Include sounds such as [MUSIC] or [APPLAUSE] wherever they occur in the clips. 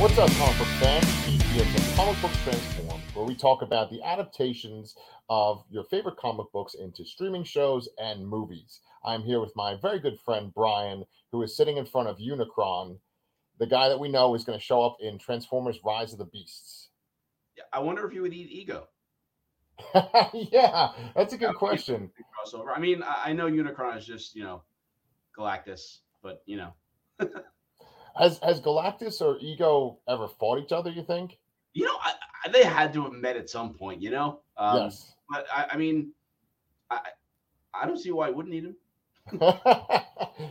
What's up, comic book fans? Keith here from Comic Books Transform, where we talk about the adaptations of your favorite comic books into streaming shows and movies. I'm here with my very good friend Brian, who is sitting in front of Unicron, the guy that we know is going to show up in Transformers Rise of the Beasts. Yeah, I wonder if you would eat ego. [LAUGHS] yeah, that's a good That question. Crossover. I mean, I know Unicron is just you know Galactus, but you know, [LAUGHS] Has has Galactus or Ego ever fought each other? You think? you know, I, I, they had to have met at some point. You know, um, yes. But I, I mean, I I don't see why I wouldn't eat him. [LAUGHS]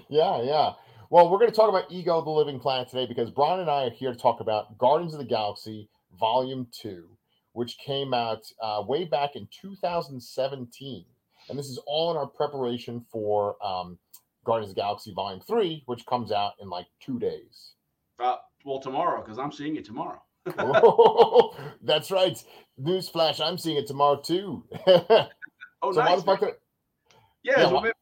yeah, yeah. Well, we're going to talk about Ego, the Living Planet today because Brian and I are here to talk about Guardians of the Galaxy Volume 2, which came out uh, way back in 2017. And this is all in our preparation for um, Guardians of the Galaxy Volume 3, which comes out in like two days. Uh, well, tomorrow because I'm seeing it tomorrow. [LAUGHS] [LAUGHS] That's right. Newsflash, I'm seeing it tomorrow too. [LAUGHS] Oh, so, nice. motherfucker, Yeah, Yeah, so wha- maybe-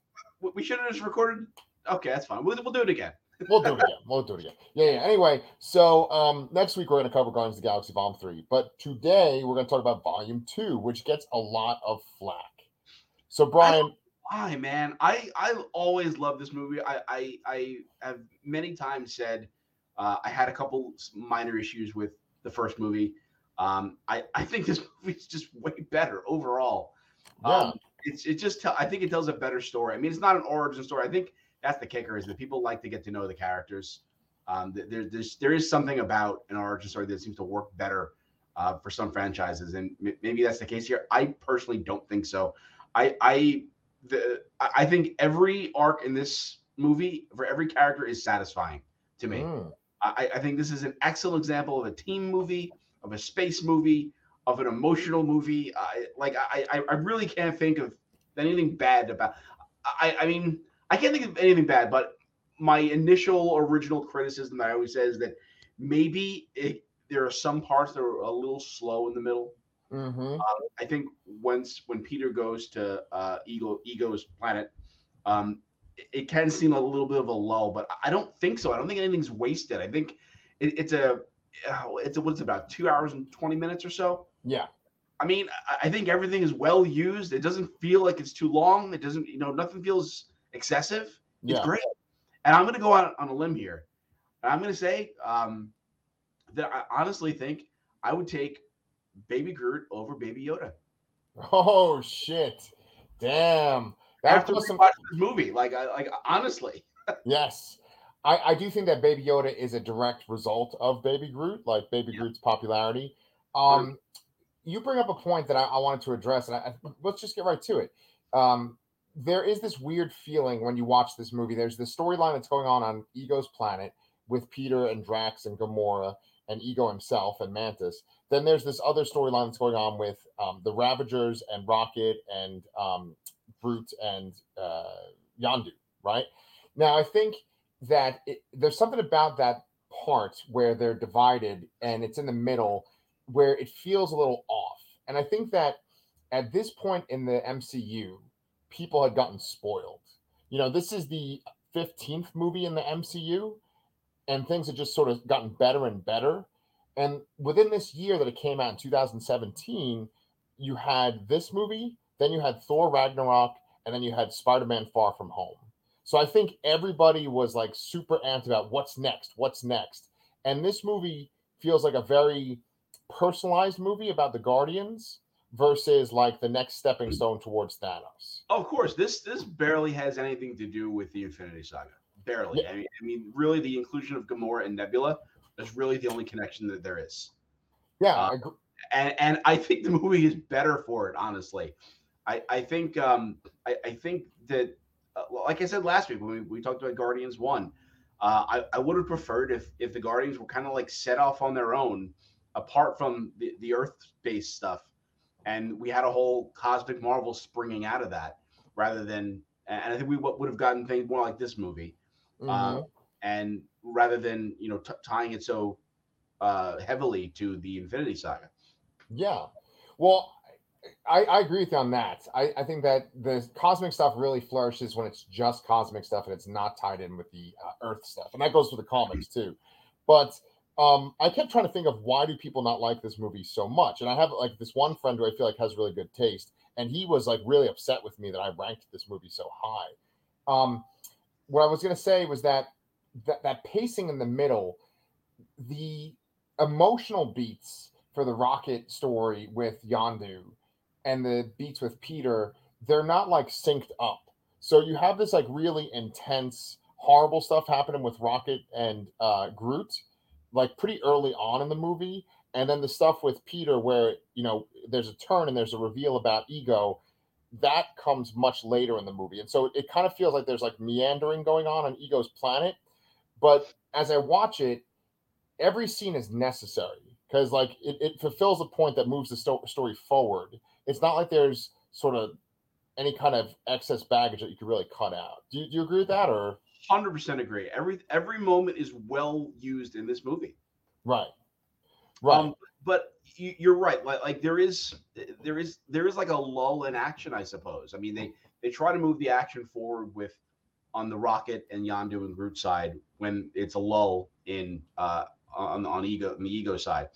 we- we should have just recorded. Okay, that's fine. We'll, we'll do it again. we'll do it again. We'll do it again. Yeah, yeah. Anyway, so um, next week we're going to cover Guardians of the Galaxy Volume 3. But today we're going to talk about Volume 2, which gets a lot of flack. So, Brian, Why, man? I I always love this movie. I I, I have many times said uh, I had a couple minor issues with the first movie. Um, I I think this [LAUGHS] movie's just way better overall. yeah, Um, it's it just tell, I think it tells a better story. I mean, it's not an origin story. I think that's the kicker is that people like to get to know the characters. Um, there, there's there is something about an origin story that seems to work better uh, for some franchises, and m- maybe that's the case here. I personally don't think so. I I the I think every arc in this movie for every character is satisfying to me. mm, I, I think this is an excellent example of a team movie, of a space movie, of an emotional movie. I like I, I I really can't think of anything bad about. I I mean I can't think of anything bad, but my initial original criticism that I always say is that maybe it, there are some parts that are a little slow in the middle. Mhm. I think once when Peter goes to uh, Ego Ego's planet, um, it, it can seem a little bit of a lull, but I don't think so. I don't think anything's wasted. I think it, it's a oh, it's a, what's it about two hours and twenty minutes or so. yeah, I mean, I, I think everything is well used. It doesn't feel like it's too long. It doesn't, you know, nothing feels excessive. It's yeah. great. And I'm going to go out on a limb here. I'm going to say um, that I honestly think I would take Baby Groot over Baby Yoda. Oh, shit. Damn. That after was some, watch this movie. Like, I like honestly, [LAUGHS] yes. I, I do think that Baby Yoda is a direct result of Baby Groot, like Baby Yeah. Groot's popularity. Um, you bring up a point that I, I wanted to address, and I, I- let's just get right to it. Um, there is this weird feeling when you watch this movie. There's this storyline that's going on on Ego's planet with Peter and Drax and Gamora and Ego himself and Mantis. Then there's this other storyline that's going on with um, the Ravagers and Rocket and um, Groot and uh, Yondu, right? Now, I think that it, there's something about that part where they're divided and it's in the middle where it feels a little off. And I think that at this point in the MCU, people had gotten spoiled. You know, this is the 15th movie in the MCU, and things had just sort of gotten better and better. And within this year that it came out in 2017, you had this movie, then you had Thor Ragnarok, and then you had Spider Man Far From Home. So I think everybody was like super amped about what's next, what's next. And this movie feels like a very personalized movie about the Guardians versus like the next stepping stone towards Thanos. Oh, of course, this this barely has anything to do with the Infinity Saga. Barely. I mean, I mean, really, the inclusion of Gamora and Nebula is really the only connection that there is. Yeah, Uh, and and I think the movie is better for it. Honestly, I I think um I, I think that uh, like I said last week when we, we talked about Guardians one, uh, I I would have preferred if if the Guardians were kind of like set off on their own, apart from the the Earth based stuff, and we had a whole cosmic Marvel springing out of that rather than and I think we would have gotten things more like this movie uh, Mhm. and rather than you know t- tying it so uh, heavily to the Infinity Saga. Yeah. Well, I, I agree with you on that. I, I think that the cosmic stuff really flourishes when it's just cosmic stuff and it's not tied in with the uh, Earth stuff, and that goes for the comics too. But um, I kept trying to think of why do people not like this movie so much, and I have like this one friend who I feel like has really good taste, and he was like really upset with me that I ranked this movie so high. Um, what I was gonna say was that that, that pacing in the middle, the emotional beats for the rocket story with Yondu and the beats with Peter, they're not like synced up. So you have this like really intense, horrible stuff happening with Rocket and uh, Groot, like pretty early on in the movie, and then the stuff with Peter where you know there's a turn and there's a reveal about ego. That comes much later in the movie, and so it kind of feels like there's like meandering going on on Ego's planet. But as I watch it, every scene is necessary because like it, it fulfills a point that moves the sto- story forward. It's not like there's sort of any kind of excess baggage that you could really cut out. Do you, do you agree with that or? Hundred percent agree. Every every moment is well used in this movie. Right. Right. Um, but you, are right. Like, like there is there is there is like a lull in action, I suppose. I mean, they they try to move the action forward with on the Rocket and Yondu and Groot side when it's a lull in uh on on ego on the ego side,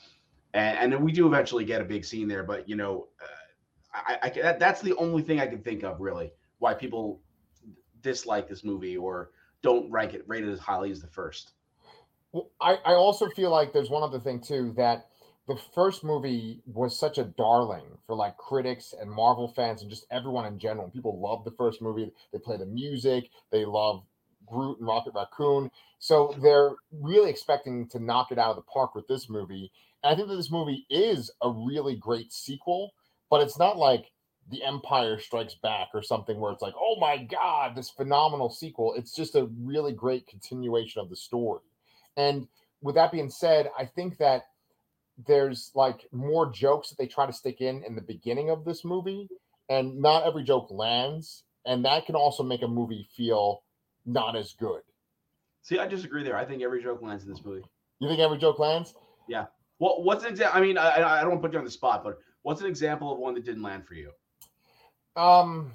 and and then we do eventually get a big scene there. But you know, uh, I, I that, that's the only thing I can think of really why people dislike this movie or don't rank it rate it as highly as the first. Well, I, I also feel like there's one other thing too that the first movie was such a darling for like critics and Marvel fans and just everyone in general. People love the first movie. They play the music. They love Groot and Rocket Raccoon. So they're really expecting to knock it out of the park with this movie. And I think that this movie is a really great sequel, but it's not like The Empire Strikes Back or something where it's like, oh my God, this phenomenal sequel. It's just a really great continuation of the story. And with that being said, I think that there's like more jokes that they try to stick in in the beginning of this movie, and not every joke lands. And that can also make a movie feel not as good. See, I disagree there. I think every joke lands in this movie. You think every joke lands? Yeah. Well, what's an example? I mean, I, I don't want to put you on the spot, but what's an example of one that didn't land for you? Um,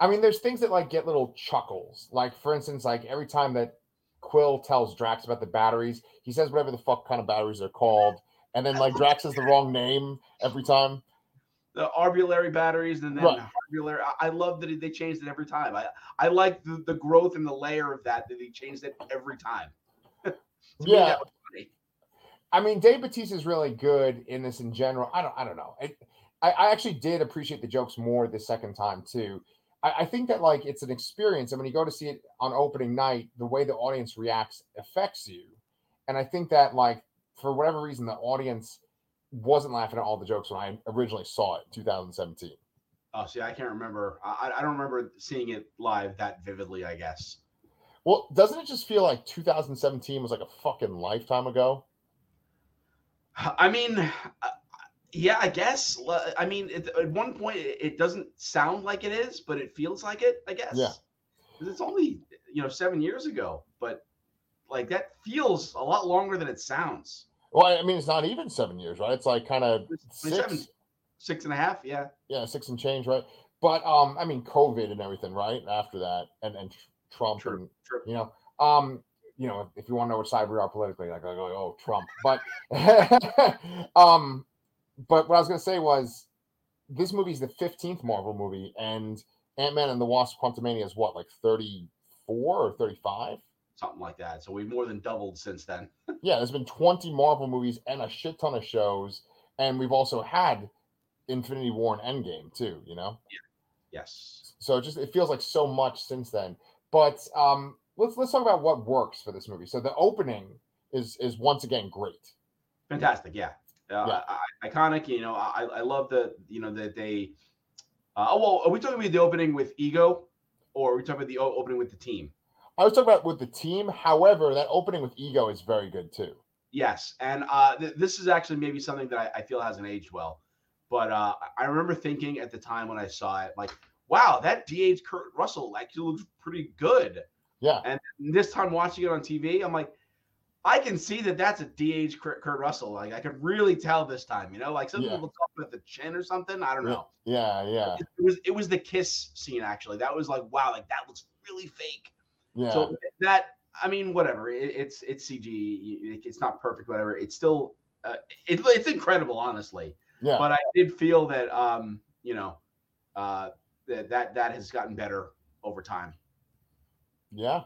I mean, there's things that like get little chuckles. Like, for instance, like every time that Quill tells Drax about the batteries, he says whatever the fuck kind of batteries are called, and then like [LAUGHS] Drax says the wrong name every time the arbulary batteries and then right. arbulary. I, I love that they changed it every time. I I like the, the growth and the layer of that that they changed it every time. [LAUGHS] yeah. I mean, Dave Bautista is really good in this in general. I don't I don't know. It, I, I actually did appreciate the jokes more the second time too. I, I think that like it's an experience, and when you go to see it on opening night, the way the audience reacts affects you. And I think that like for whatever reason, the audience wasn't laughing at all the jokes when I originally saw it, 2017. Oh, see, I can't remember. I, I don't remember seeing it live that vividly. I guess. Well, doesn't it just feel like 2017 was like a fucking lifetime ago? I mean, uh, yeah, I guess. I mean, it, at one point, it doesn't sound like it is, but it feels like it. I guess. Yeah. It's only you know seven years ago, but like that feels a lot longer than it sounds. Well, I mean, it's not even seven years, right? It's like kind of six, six and a half, yeah, yeah, six and change, right? But um, I mean, COVID and everything, right? After that, and and Trump, true, and true. you know, um, you know, if you want to know what side we are politically, like, like oh, Trump. But [LAUGHS] um, but what I was gonna say was, this movie is the fifteenth Marvel movie, and Ant Man and the Wasp: Quantumania is what, like thirty four or thirty five? Something like that. So we've more than doubled since then. [LAUGHS] yeah, there's been 20 Marvel movies and a shit ton of shows, and we've also had Infinity War and Endgame too. You know. Yeah. Yes. So it just it feels like so much since then. But um, let's let's talk about what works for this movie. So the opening is is once again great. Fantastic. Yeah. Uh, yeah. I, iconic. You know, I I love the you know that they. Uh, oh well, are we talking about the opening with Ego, or are we talking about the opening with the team? I was talking about with the team. However, that opening with Ego is very good too. Yes, and uh, th- this is actually maybe something that I, I feel hasn't aged well. But uh, I remember thinking at the time when I saw it, like, wow, that de-aged Kurt Russell actually looks pretty good. Yeah. And this time watching it on TV, I'm like, I can see that that's a de-aged Kurt, Russell. Like I could really tell this time, you know, like some yeah. people talk about the chin or something. I don't know. Yeah, yeah. It, it was it was the kiss scene actually. That was like, wow, like that looks really fake. Yeah. So that I mean, whatever. It, it's it's CG. It's not perfect. Whatever. It's still uh, it, it's incredible, honestly. Yeah. But I did feel that um, you know, uh, that that that has gotten better over time. Yeah.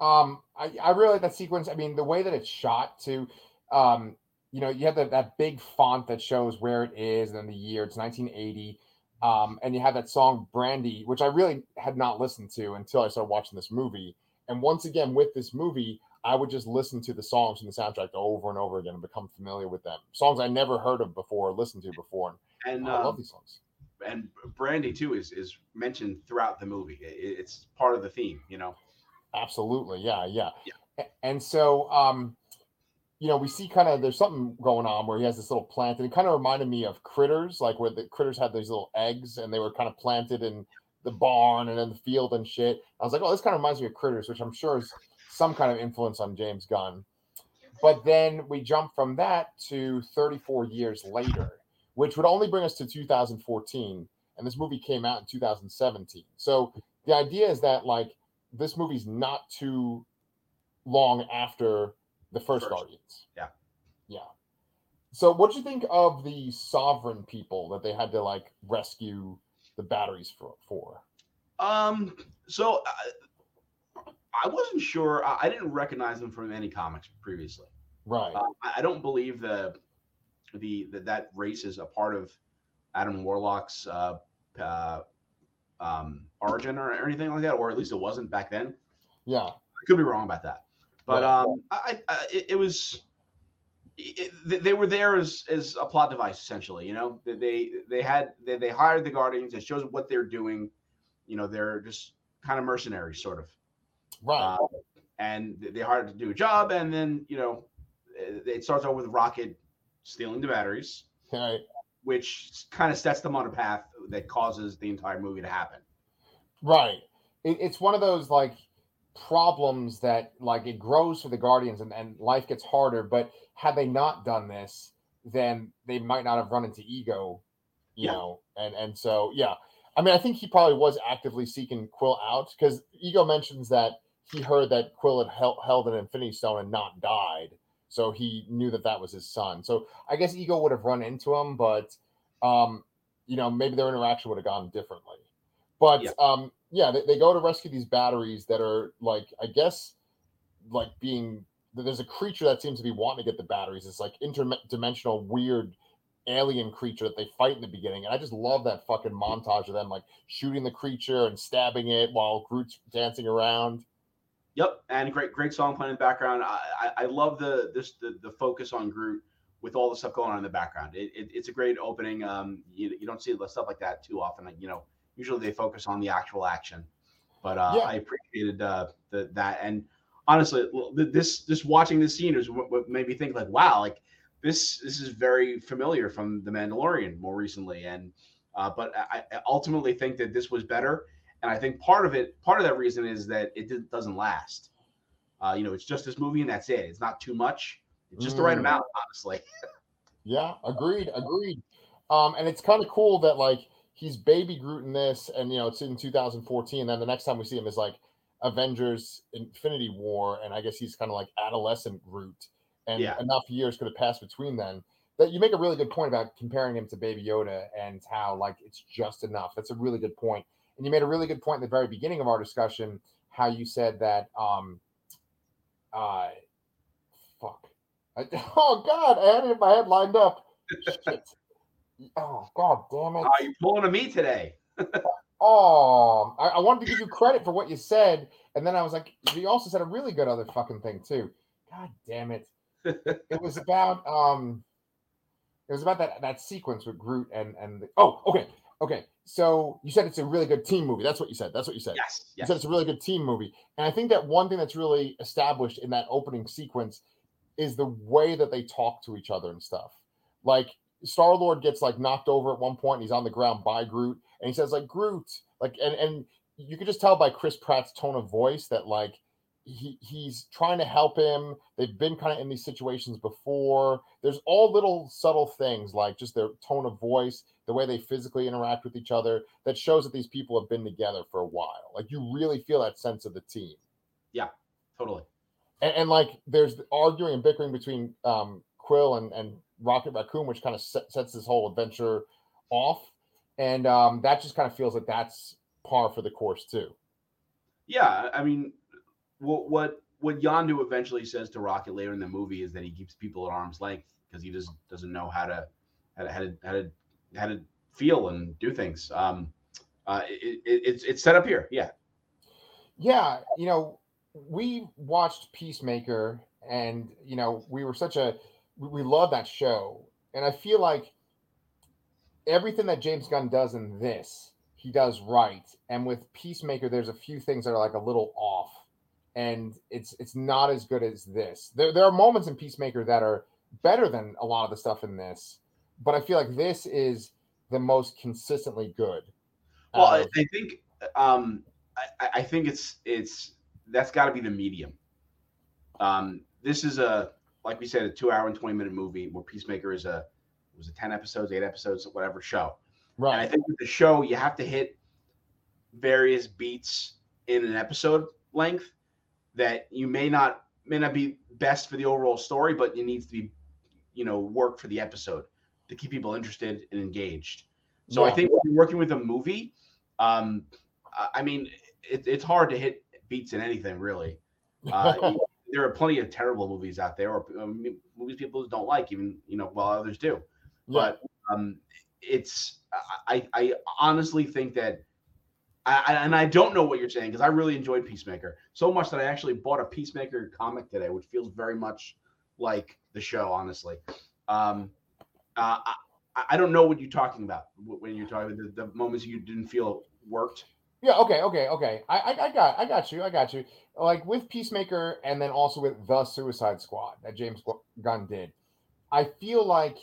Um, I, I really like that sequence. I mean, the way that it's shot too, um, you know, you have that, that big font that shows where it is and then the year. It's 1980. Um, and you have that song Brandy, which I really had not listened to until I started watching this movie. And once again, with this movie, I would just listen to the songs from the soundtrack over and over again and become familiar with them. Songs I never heard of before, or listened to before. And, And I love um, these songs. and Brandy too is is mentioned throughout the movie. It's part of the theme, you know. Absolutely. Yeah, yeah. Yeah. And so um you know, we see kind of there's something going on where he has this little plant, and it kind of reminded me of critters, like where the critters had these little eggs and they were kind of planted in the barn and in the field and shit. I was like, oh, this kind of reminds me of critters, which I'm sure is some kind of influence on James Gunn. But then we jump from that to 34 years later, which would only bring us to 2014. And this movie came out in 2017. So the idea is that like this movie's not too long after the first, First. Guardians. Yeah. Yeah. So what do you think of the sovereign people that they had to like rescue the batteries for? for? Um. So I, I wasn't sure. I, I didn't recognize them from any comics previously. Right. Uh, I, I don't believe the the that that race is a part of Adam Warlock's uh, uh, um, origin or, or anything like that, or at least it wasn't back then. yeah. I could be wrong about that, but um, I, I it, it was. It, they- were there as, as a plot device essentially you know They- they had they, they hired the guardians it shows what they're doing you know they're just kind of mercenaries sort of Right. uh, and they- hired to do a job and then you know it it starts off with rocket stealing the batteries right. which kind of sets them on a path that causes the entire movie to happen Right. It, it's one of those like problems that like it grows for the Guardians and, and life gets harder. But had they not done this, then they might not have run into ego, you Yeah. know. And and so yeah, I mean, I think he probably was actively seeking Quill out because Ego mentions that he heard that Quill had held, held an Infinity Stone and not died, so he knew that that was his son. So I guess Ego would have run into him, but um, you know, maybe their interaction would have gone differently. But Yeah. um, yeah, they, they go to rescue these batteries that are like, I guess, like being there's a creature that seems to be wanting to get the batteries. It's like interdimensional, weird alien creature that they fight in the beginning. And I just love that fucking montage of them like shooting the creature and stabbing it while Groot's dancing around. Yep, and great, great song playing in the background. I, I, I love the this the, the focus on Groot with all the stuff going on in the background. It, it, it's a great opening. Um, you, you don't see stuff like that too often. You know, usually they focus on the actual action, but uh, Yeah. I appreciated uh, the that. And honestly, this this watching this scene is what, what made me think like, wow, like this this is very familiar from The Mandalorian more recently. And uh, but I, I ultimately think that this was better. And I think part of it, part of that reason is that it did, doesn't last. Uh, you know, it's just this movie and that's it. It's not too much. It's just the right Mm. amount, honestly. [LAUGHS] Yeah, agreed, agreed. Um, and it's kind of cool that like he's baby Groot in this, and you know it's in 2014. And then the next time we see him is like Avengers Infinity War, and I guess he's kind of like adolescent Groot. And Yeah. enough years could have passed between then that you make a really good point about comparing him to Baby Yoda and how like it's just enough. That's a really good point. And you made a really good point in the very beginning of our discussion, how you said that um uh fuck. I, [LAUGHS] oh god, I had it in my head lined up. Shit. Oh god damn it. Are you pulling a me today? [LAUGHS] Oh, I, I wanted to give you credit for what you said, and then I was like, you also said a really good other fucking thing too. God damn it! It was [LAUGHS] about um, it was about that that sequence with Groot and and the, oh, okay, okay. So you said it's a really good team movie. That's what you said. That's what you said. Yes. You said it's a really good team movie, and I think that one thing that's really established in that opening sequence is the way that they talk to each other and stuff. Like Star Lord gets like knocked over at one point, and he's on the ground by Groot, and he says like Groot, like and and you could just tell by Chris Pratt's tone of voice that like he he's trying to help him. They've been kind of in these situations before. There's all little subtle things like just their tone of voice, the way they physically interact with each other that shows that these people have been together for a while. Like you really feel that sense of the team. Yeah, totally. and, and like there's arguing and bickering between um, Quill and, and Rocket Raccoon, which kind of set, sets this whole adventure off, and um, that just kind of feels like that's par for the course too. Yeah, I mean, what what what Yondu eventually says to Rocket later in the movie is that he keeps people at arm's length because he just doesn't know how to how to how to how to, how to feel and do things. Um, uh, it, it, it's it's set up here, yeah. Yeah, you know, we watched Peacemaker, and you know, we were such a we, we love that show, and I feel like everything that James Gunn does in this, he does right, and with Peacemaker, there's a few things that are like a little off, and it's it's not as good as this. There there are moments in Peacemaker that are better than a lot of the stuff in this, but I feel like this is the most consistently good. Well, I, I think um, I, I think it's it's that's got to be the medium. Um, this is a like we said, a two-hour and twenty-minute movie where Peacemaker is a was a ten episodes, eight episodes, whatever show. Right. And I think with the show, you have to hit various beats in an episode length that you may not may not be best for the overall story, but it needs to be, you know, work for the episode to keep people interested and engaged. So yeah. I think when you're working with a movie, um, I mean, it, it's hard to hit beats in anything really. Uh, [LAUGHS] there are plenty of terrible movies out there, or um, movies people don't like, even you know, while others do. Yeah. But um, it's I I honestly think that. I, and I don't know what you're saying because I really enjoyed Peacemaker so much that I actually bought a Peacemaker comic today, which feels very much like the show, honestly. Um, uh, I, I, don't know what you're talking about when you're talking the, the moments you didn't feel worked. Yeah. Okay. Okay. Okay. I, I, I got I got you. I got you. Like with Peacemaker, and then also with the Suicide Squad that James Gunn did. I feel like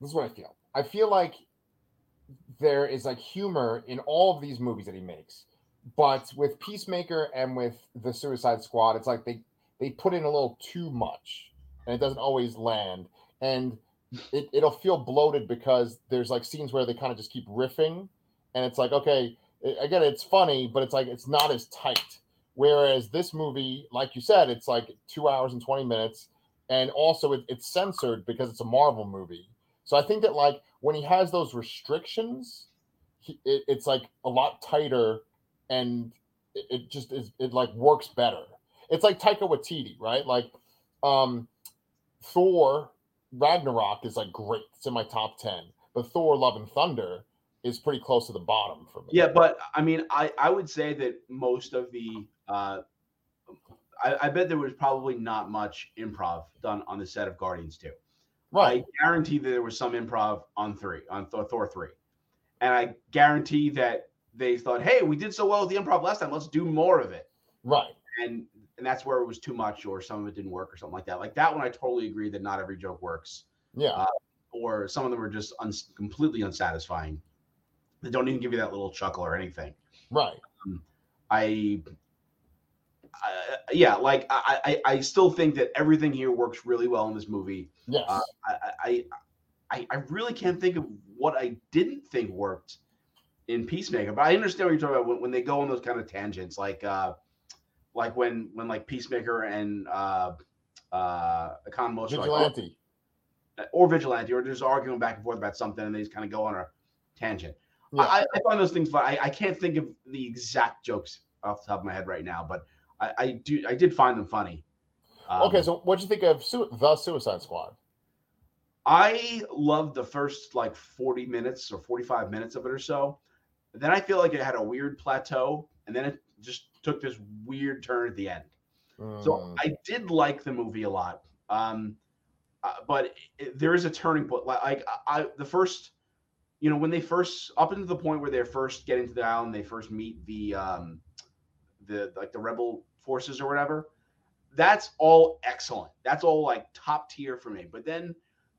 this is what I feel. I feel like there is like humor in all of these movies that he makes, but with Peacemaker and with the Suicide Squad, it's like they they put in a little too much, and it doesn't always land, and it, it'll feel bloated because there's like scenes where they kind of just keep riffing, and it's like okay again, it's funny, but it's like it's not as tight. Whereas this movie, like you said, it's like two hours and 20 minutes. And also it, it's censored because it's a Marvel movie. So I think that like when he has those restrictions, he, it, it's like a lot tighter and it, it just is it like works better. It's like Taika Waititi, right? Like um Thor Ragnarok is like great. It's in my top 10. But Thor Love and Thunder is pretty close to the bottom for me. Yeah, but I mean, I I would say that most of the uh, I, I bet there was probably not much improv done on the set of Guardians 2. Right. I guarantee that there was some improv on three, on Thor, Thor 3. And I guarantee that they thought, hey, we did so well with the improv last time. Let's do more of it. Right. And and that's where it was too much or some of it didn't work or something like that. Like that one, I totally agree that not every joke works. Yeah. Uh, or some of them are just un- completely unsatisfying. They don't even give you that little chuckle or anything. Right. Um, I, I, yeah, like I, I, I still think that everything here works really well in this movie. Yes. Uh, I, I, I really can't think of what I didn't think worked in Peacemaker, but I understand what you're talking about when, when they go on those kind of tangents, like, uh, like when when like Peacemaker and uh, uh, Economos Vigilante. Like, or Vigilante, or just arguing back and forth about something, and they just kind of go on a tangent. Yeah. I, I, find those things fun. I, I can't think of the exact jokes off the top of my head right now, but I, I do I did find them funny. Um, okay, so what do you think of su- the Suicide Squad? I loved the first like 40 minutes or 45 minutes of it or so. Then I feel like it had a weird plateau, and then it just took this weird turn at the end. Mm. So I did like the movie a lot, um, uh, but it, there is a turning point. Like I, I the first you know, when they first up into the point where they're first getting to the island, they first meet the um the like the rebel forces or whatever. That's all excellent. That's all like top tier for me. But then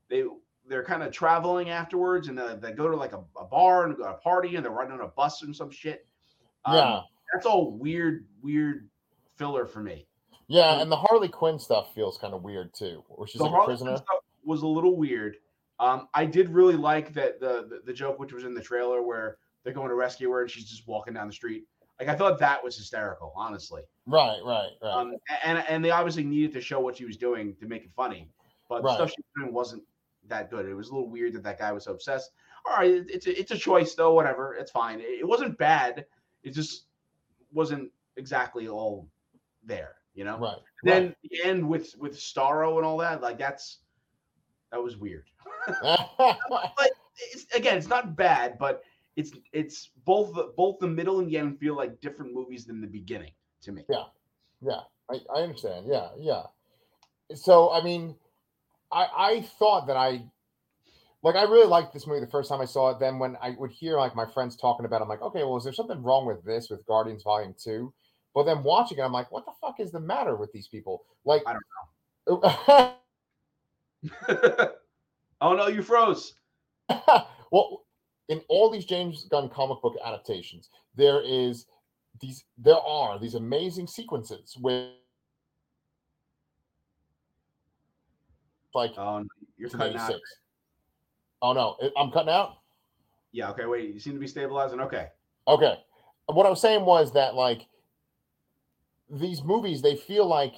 they they're kind of traveling afterwards and they, they go to like a, a, bar and go to a party and they're riding on a bus and some shit. Um, yeah. That's all weird, weird filler for me. Yeah, and the Harley Quinn stuff feels kind of weird too. Or she's the like Harley a prisoner. was a little weird. Um, I did really like that the, the, the joke which was in the trailer where they're going to rescue her and she's just walking down the street. Like I thought that was hysterical, honestly. Right, right, right. Um, and and they obviously needed to show what she was doing to make it funny, but the stuff she was doing wasn't that good. It was a little weird that that guy was so obsessed. All right, it's a, it's a choice though. Whatever, it's fine. It, it wasn't bad. It just wasn't exactly all there, you know. right. Then the end with with Starro and all that, like that's that was weird. [LAUGHS] [LAUGHS] right. It's, again, it's not bad, but it's it's both the both the middle and the end feel like different movies than the beginning to me. Yeah, yeah, I, I understand. Yeah, yeah. So I mean, I I thought that I like I really liked this movie the first time I saw it. Then when I would hear like my friends talking about, it, I'm like, okay, well, is there something wrong with this with Guardians Volume Two? But then watching it, I'm like, what the fuck is the matter with these people? Like, I don't know. [LAUGHS] [LAUGHS] oh no, you froze. [LAUGHS] well, in all these James Gunn comic book adaptations, there is these there are these amazing sequences where like Oh, no, you're cutting out. Oh no, I'm cutting out. Yeah. Okay. Wait. You seem to be stabilizing. Okay. Okay, what I was saying was that like these movies, they feel like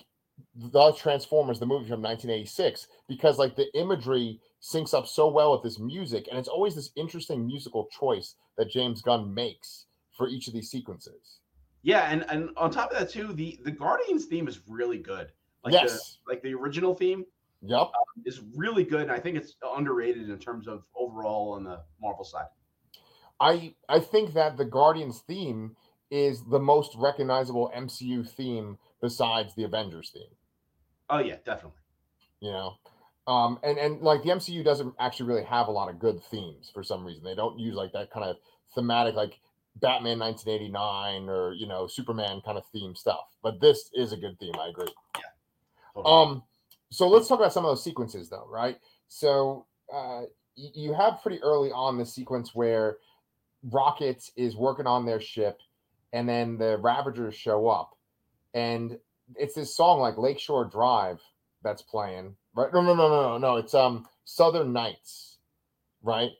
the Transformers, the movie from 1986, because like the imagery syncs up so well with this music, and it's always this interesting musical choice that James Gunn makes for each of these sequences. Yeah, and and on top of that too, the the Guardians theme is really good. Like yes. the like the original theme Yep. Um, is really good, and I think it's underrated in terms of overall on the Marvel side. I I think that the Guardians theme is the most recognizable MCU theme besides the Avengers theme. Oh yeah, definitely. you know? Um and and like the mcu doesn't actually really have a lot of good themes for some reason. They don't use like that kind of thematic like batman 1989 or you know superman kind of theme stuff. But this is a good theme i agree. Totally. um so let's talk about some of those sequences though right? So uh you have pretty early on the sequence where rocket is working on their ship and then the ravagers show up and it's this song like lakeshore drive that's playing right no no no no no no it's um southern nights right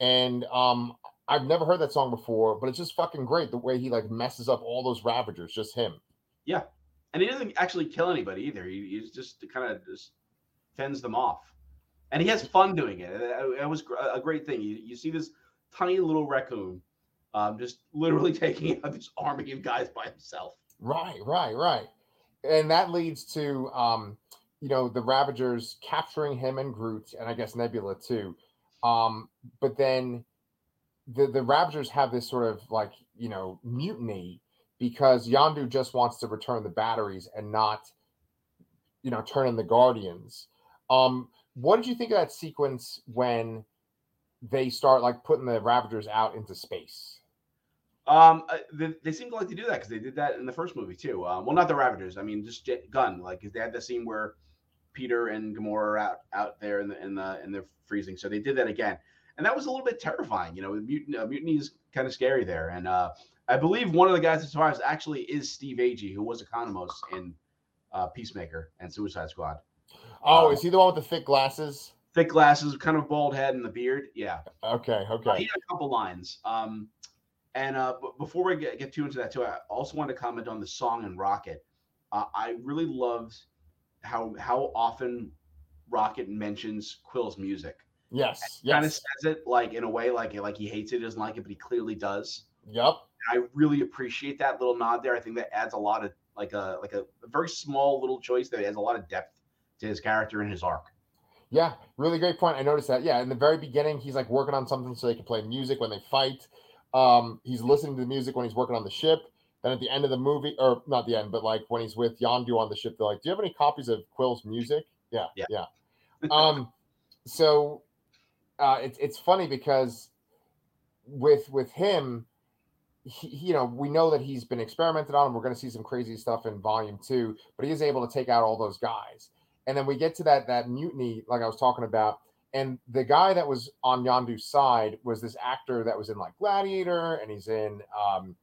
and um i've never heard that song before but it's just fucking great the way he like messes up all those ravagers just him Yeah, and he doesn't actually kill anybody either. He, he's just kind of just fends them off, and he has fun doing it. It, it was a great thing. You, you see this tiny little raccoon, um, just literally [LAUGHS] taking out this army of guys by himself. Right, right, right. And that leads to um, you know, the Ravagers capturing him and Groot, and I guess Nebula too. Um, but then the the Ravagers have this sort of like, you know, mutiny because Yondu just wants to return the batteries and not, you know, turn in the Guardians. Um, what did you think of that sequence when they start like putting the Ravagers out into space? Um, uh, they, they seem to like to do that because they did that in the first movie too. Um, well, not the Ravagers. I mean, just James Gunn. Like, they had the scene where Peter and Gamora are out out there in the in the in the freezing. So they did that again, and that was a little bit terrifying. You know, mutiny, uh, mutiny is kind of scary there. And uh, I believe one of the guys that survives actually is Steve Agee, who was Economos in uh, Peacemaker and Suicide Squad. Oh, Uh, is he the one with the thick glasses? Thick glasses, kind of bald head, and the beard. Yeah. Okay, okay. he had a couple lines. Um, and uh, b- before we get, get too into that, too, I also want to comment on the song and Rocket. Uh, I really loved how how often Rocket mentions Quill's music. Yes, yes. Kind of says it like in a way like like he hates it, doesn't like it, but he clearly does. Yep. And I really appreciate that little nod there. I think that adds a lot of like a like a, a very small little choice that adds a lot of depth to his character and his arc. Yeah, really great point. I noticed that. Yeah, in the very beginning, he's like working on something so they can play music when they fight. Um, he's listening to the music when he's working on the ship. Then at the end of the movie, or not the end, but like when he's with Yondu on the ship, they're like, "Do you have any copies of Quill's music?" Yeah, Yeah. yeah. [LAUGHS] um, so uh, it's it's funny because with with him, he, you know, we know that he's been experimented on, and we're going to see some crazy stuff in Volume Two. But he is able to take out all those guys, and then we get to that that mutiny, like I was talking about, and the guy that was on Yondu's side was this actor that was in like Gladiator, and he's in um,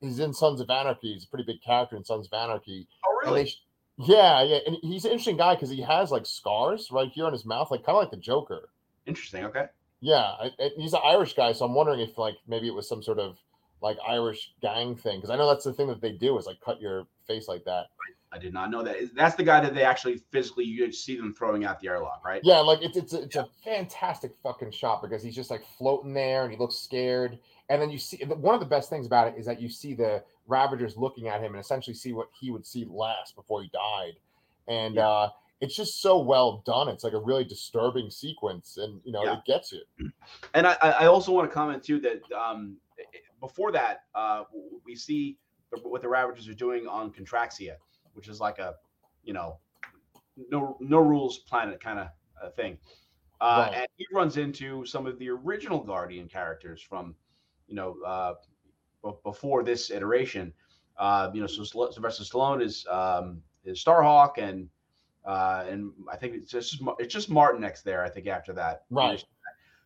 he's in Sons of Anarchy. He's a pretty big character in Sons of Anarchy. Oh, And they yeah, yeah, and he's an interesting guy because he has like scars right here on his mouth, like kind of like the Joker. Interesting. Okay. Yeah, I, I- he's an Irish guy, so I'm wondering if like maybe it was some sort of like Irish gang thing because I know that's the thing that they do is like cut your face like that. I did not know that. That's the guy that they actually physically you see them throwing out the airlock, right? Yeah, like it's it's a, it's a fantastic fucking shot because he's just like floating there and he looks scared. And then you see one of the best things about it is that you see the Ravagers looking at him and essentially see what he would see last before he died. And yeah. uh it's just so well done. It's like a really disturbing sequence, and you know yeah. it gets you. [CLEARS THROAT] And I, I also want to comment too that um, before that, uh, we see what the Ravagers are doing on Contraxia, which is like a, you know, no no rules planet kind of uh, thing. Uh, right. And he runs into some of the original Guardian characters from, you know, uh, b- before this iteration. Uh, you know, so Sylvester Stallone is um, is Starhawk, and uh, and I think it's just it's just Martinex there. I think after that, right?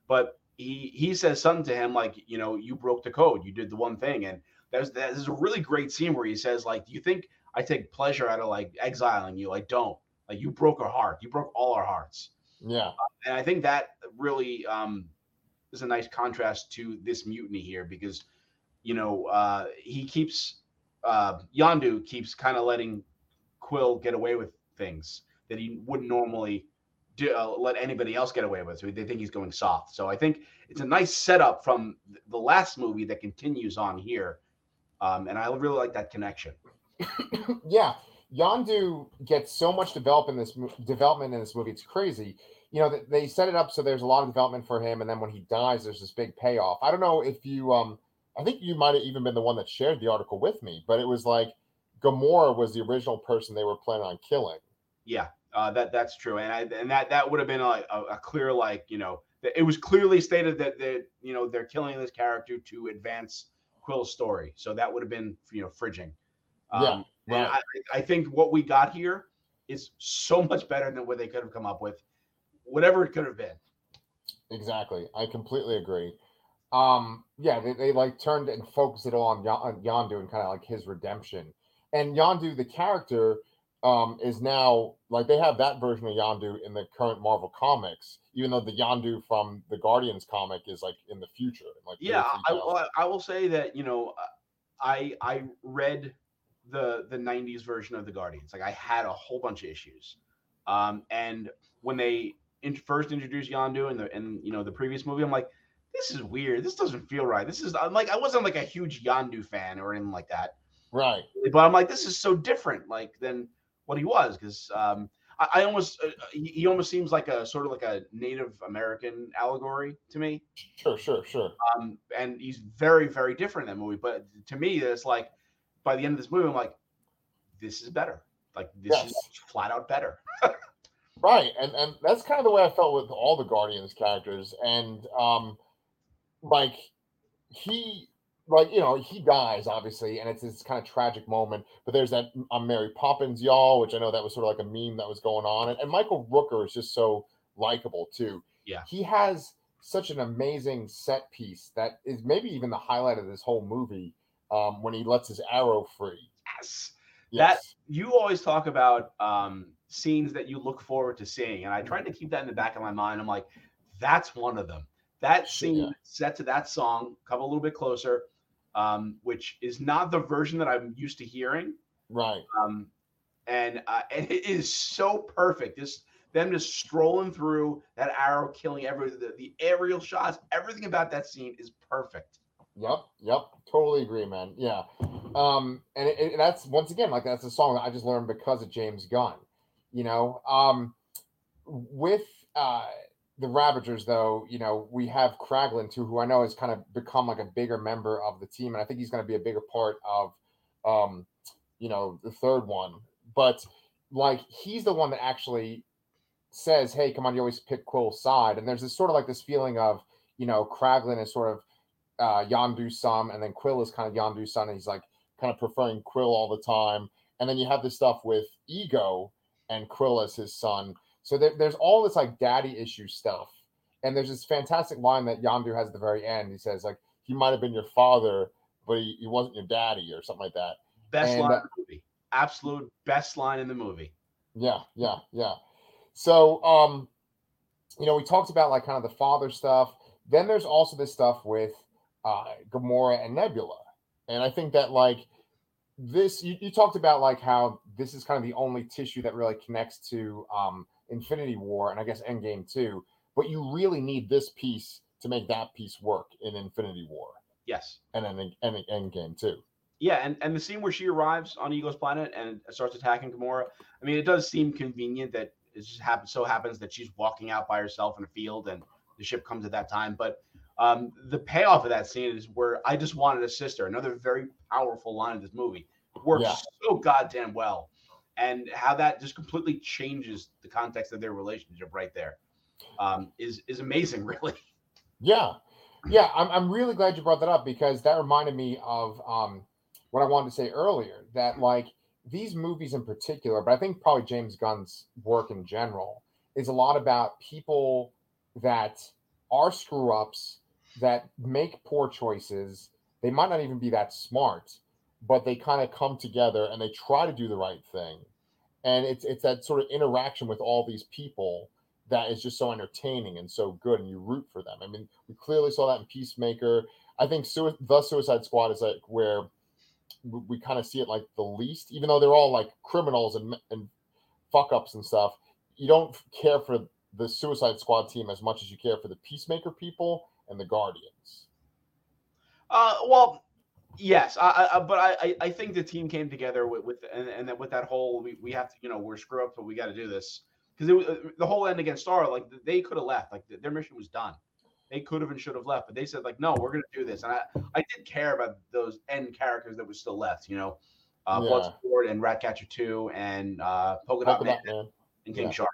But he he says something to him like, you know, you broke the code, you did the one thing, and there's there's a really great scene where he says like, do you think I take pleasure out of like exiling you? I don't. Like you broke our heart, you broke all our hearts. Yeah, uh, and I think that really um, is a nice contrast to this mutiny here because, you know, uh, he keeps uh, Yondu keeps kind of letting Quill get away with things that he wouldn't normally do, uh, let anybody else get away with. So they think he's going soft. So I think it's a nice setup from the last movie that continues on here, um, and I really like that connection. [COUGHS] yeah, Yondu gets so much development in this development in this movie. It's crazy. You know, they set it up so there's a lot of development for him, and then when he dies, there's this big payoff. I don't know if you, um, I think you might have even been the one that shared the article with me, but it was like Gamora was the original person they were planning on killing. Yeah, uh, that that's true, and I and that that would have been a, a, a clear like you know it was clearly stated that that you know they're killing this character to advance Quill's story, so that would have been you know fridging. Um, yeah, right. I, I think what we got here is so much better than what they could have come up with, whatever it could have been. Exactly, I completely agree. Um, yeah, they, they like turned and focused it all on, on Yondu and kind of like his redemption. And Yondu, the character, um, is now like they have that version of Yondu in the current Marvel comics, even though the Yondu from the Guardians comic is like in the future. Like yeah, I, I will say that you know, I I read the the '90s version of the Guardians. Like I had a whole bunch of issues, um, and when they in, first introduced Yondu in the in you know the previous movie, I'm like, this is weird. This doesn't feel right. This is I'm like I wasn't like a huge Yondu fan or anything like that. Right. But I'm like, this is so different. Like than what he was because um, I, I, almost uh, he, he, almost seems like a sort of like a Native American allegory to me. Sure, sure, sure. Um, and he's very, very different in that movie. But to me, it's like by the end of this movie, I'm like, this is better. Like this yes. is flat out better. right, and and that's kind of the way I felt with all the Guardians characters, and um, like he like you know he dies obviously and it's this kind of tragic moment but there's that i'm mary poppins y'all which i know that was sort of like a meme that was going on and, and michael rooker is just so likable too yeah he has such an amazing set piece that is maybe even the highlight of this whole movie um, when he lets his arrow free yes. yes. that you always talk about um, scenes that you look forward to seeing and i tried to keep that in the back of my mind i'm like that's one of them that scene yeah. set to that song come a little bit closer um, which is not the version that I'm used to hearing. Right. Um, and uh, and it is so perfect. Just them just strolling through that arrow, killing every the, the aerial shots, everything about that scene is perfect. Yep, yep, totally agree, man. Yeah, um, and it, it, that's once again like that's a song that I just learned because of James Gunn. You know, um, with uh, the Ravagers, though, you know, we have Kraglin too, who I know has kind of become like a bigger member of the team, and I think he's going to be a bigger part of, um, you know, the third one. But like, he's the one that actually says, "Hey, come on, you always pick Quill's side," and there's this sort of like this feeling of, you know, Kraglin is sort of uh, Yondu's son, and then Quill is kind of Yondu's son, and he's like kind of preferring Quill all the time. And then you have this stuff with Ego and Quill as his son so there, there's all this like daddy issue stuff. And there's this fantastic line that Yondu has at the very end. He says, like, he might have been your father, but he, he wasn't your daddy or something like that. Best and, line uh, in the movie. Absolute best line in the movie. Yeah, yeah, yeah. So um, you know, we talked about like kind of the father stuff. Then there's also this stuff with uh Gamora and Nebula. And I think that like this, you, you talked about like how this is kind of the only tissue that really connects to um, Infinity War and I guess Endgame too. But you really need this piece to make that piece work in Infinity War. Yes. And then and Endgame too. Yeah, and, and the scene where she arrives on Ego's planet and starts attacking Gamora. I mean, it does seem convenient that it just happens so happens that she's walking out by herself in a field and the ship comes at that time. But um, the payoff of that scene is where I just wanted a sister. Another very powerful line of this movie works yeah. so goddamn well, and how that just completely changes the context of their relationship right there um, is is amazing, [LAUGHS] really. Yeah, yeah. I'm I'm really glad you brought that up because that reminded me of um, what I wanted to say earlier. That like these movies in particular, but I think probably James Gunn's work in general is a lot about people that are screw ups that make poor choices. They might not even be that smart, but they kind of come together and they try to do the right thing. And it's it's that sort of interaction with all these people that is just so entertaining and so good, and you root for them. I mean, we clearly saw that in Peacemaker. I think the Suicide Squad is like where we, we kind of see it like the least, even though they're all like criminals and and fuck ups and stuff. You don't care for the Suicide Squad team as much as you care for the Peacemaker people and the Guardians. Uh, well, yes, I, I, but I, I think the team came together with, with and, and that with that whole we, we have to you know we're screw up but we got to do this because it was uh, the whole end against Starro like they could have left like their mission was done. They could have and should have left, but they said like no, we're gonna do this. And I I did care about those end characters that were still left. You know, uh, yeah. Bloodsport and Ratcatcher two and uh, Polka Dot Man, Man, and King yeah. Shark.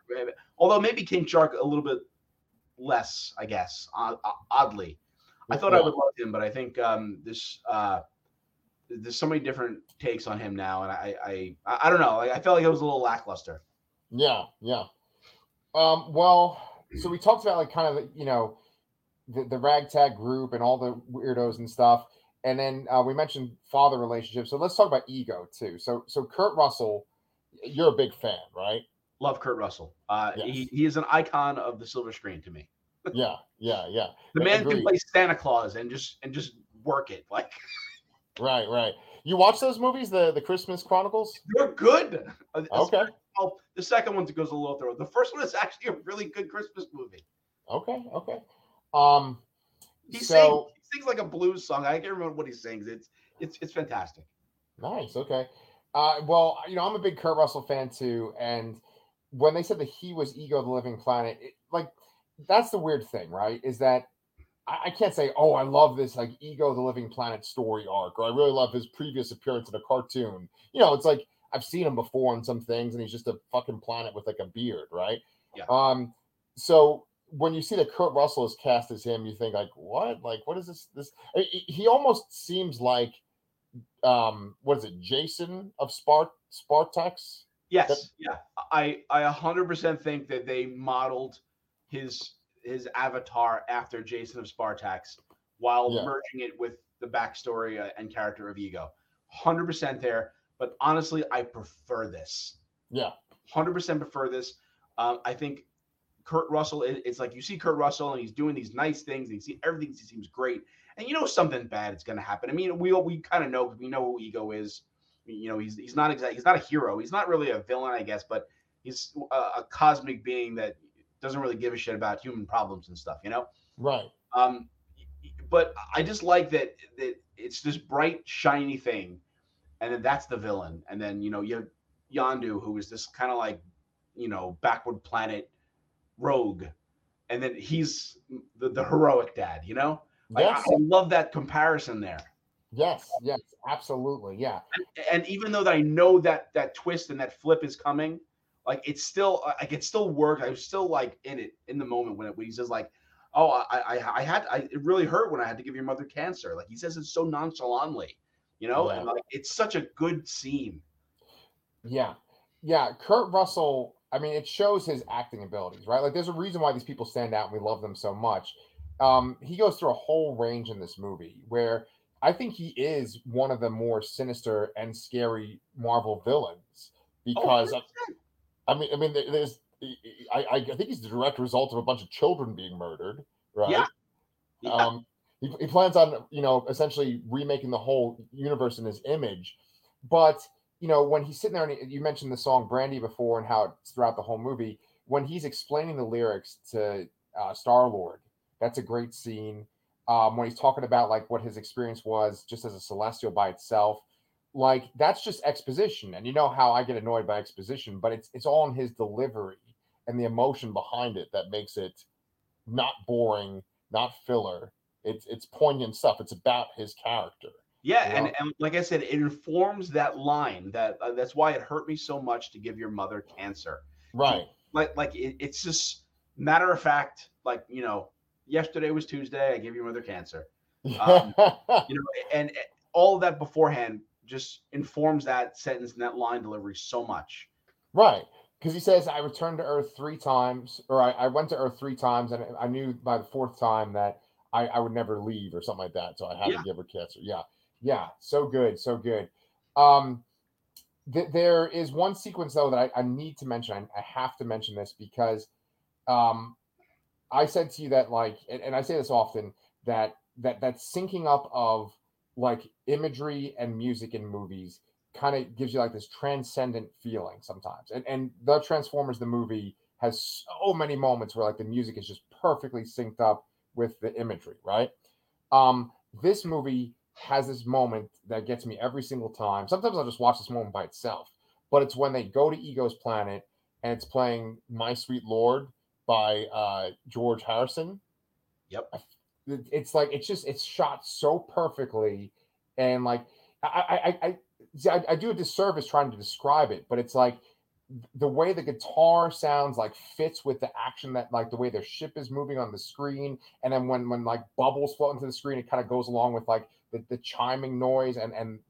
Although maybe King Shark a little bit less, I guess. oddly, I thought. I would love him, but I think um, this uh, there's so many different takes on him now, and I I I don't know. I felt like it was a little lackluster. Yeah, yeah. Um, well, so we talked about like kind of you know the, the ragtag group and all the weirdos and stuff, and then uh, we mentioned father relationships. So let's talk about ego too. So so Kurt Russell, you're a big fan, right? Love Kurt Russell. Uh, yes. he, he is an icon of the silver screen to me. [LAUGHS] yeah, yeah, yeah. The man Agreed. can play Santa Claus and just and just work it like. [LAUGHS] right, right. You watch those movies, the the Christmas Chronicles? They're good. Uh, okay. Well, the second one goes a little through. The first one is actually a really good Christmas movie. Okay, okay. Um, he, so, sings, he sings like a blues song. I can't remember what he sings. It's it's it's fantastic. Nice. Okay. Uh, well, you know, I'm a big Kurt Russell fan too, and when they said that he was ego the living planet it, like that's the weird thing right is that I, I, can't say oh i love this like ego the living planet story arc or i really love his previous appearance in a cartoon you know it's like i've seen him before on some things and he's just a fucking planet with like a beard right yeah. um so when you see that Kurt Russell is cast as him, you think like, what? Like, what is this? This he almost seems like, um, what is it, Jason of Spart Spartax? Yes, yeah, I I 100% think that they modeled his his avatar after Jason of Spartax while yeah. merging it with the backstory uh, and character of Ego. 100% there, but honestly, I prefer this. Yeah, 100% prefer this. Um, I think Kurt Russell. It, it's like you see Kurt Russell and he's doing these nice things. And you see everything seems great, and you know something bad is going to happen. I mean, we we kind of know we know who Ego is you know, he's he's not exactly he's not a hero. He's not really a villain, I guess, but he's a, a, cosmic being that doesn't really give a shit about human problems and stuff. You know, right? Um, but I just like that that it's this bright, shiny thing, and then that's the villain, and then you know you have Yondu, who is this kind of like you know backward planet rogue, and then he's the, the heroic dad. You know, yes. I, I love that comparison there. Yes, yes, absolutely. Yeah. And, and, even though that I know that that twist and that flip is coming, like it's still like it still works. I was still like in it in the moment when it when he says like, "Oh, I I, I had I, it really hurt when I had to give your mother cancer." Like he says it so nonchalantly, you know, yeah. and like it's such a good scene. Yeah, yeah. Kurt Russell. I mean, it shows his acting abilities, right? Like, there's a reason why these people stand out and we love them so much. Um, he goes through a whole range in this movie where I think he is one of the more sinister and scary Marvel villains because oh, I mean, I mean, there's I, I think he's the direct result of a bunch of children being murdered, right? Yeah. yeah. Um, he, he plans on you know essentially remaking the whole universe in his image, but you know when he's sitting there and he, you mentioned the song Brandy before and how it's throughout the whole movie when he's explaining the lyrics to uh, Star Lord, that's a great scene. Um, when he's talking about like what his experience was just as a celestial by itself, like that's just exposition. And you know how I get annoyed by exposition, but it's it's all in his delivery and the emotion behind it that makes it not boring, not filler. It's it's poignant stuff. It's about his character. Yeah, you know? and, and like I said, it informs that line. That uh, that's why it hurt me so much to give your mother cancer. Right. Like like it, it's just matter of fact. Like you know, yesterday was Tuesday. I gave your mother cancer. Um, [LAUGHS] you know, and, and all of that beforehand just informs that sentence and that line delivery so much. Right because he says I returned to Earth three times, or I, I, went to Earth three times, and I knew by the fourth time that I, I would never leave or something like that. So I had yeah. to give her cancer. Yeah, yeah, so good, so good. Um, th- there is one sequence though that I, I need to mention. I, I, have to mention this because, um, I said to you that like, and, and I say this often that that that syncing up of like imagery and music in movies kind of gives you like this transcendent feeling sometimes. And and the Transformers the movie has so many moments where like the music is just perfectly synced up with the imagery, right? Um this movie has this moment that gets me every single time. Sometimes I'll just watch this moment by itself, but it's when they go to Ego's planet and it's playing My Sweet Lord by uh George Harrison. Yep. It's like it's just it's shot so perfectly and like I I I see, I, I do a disservice trying to describe it, but it's like the way the guitar sounds like fits with the action that like the way their ship is moving on the screen and then when when like bubbles float into the screen it kind of goes along with like the, the chiming noise and and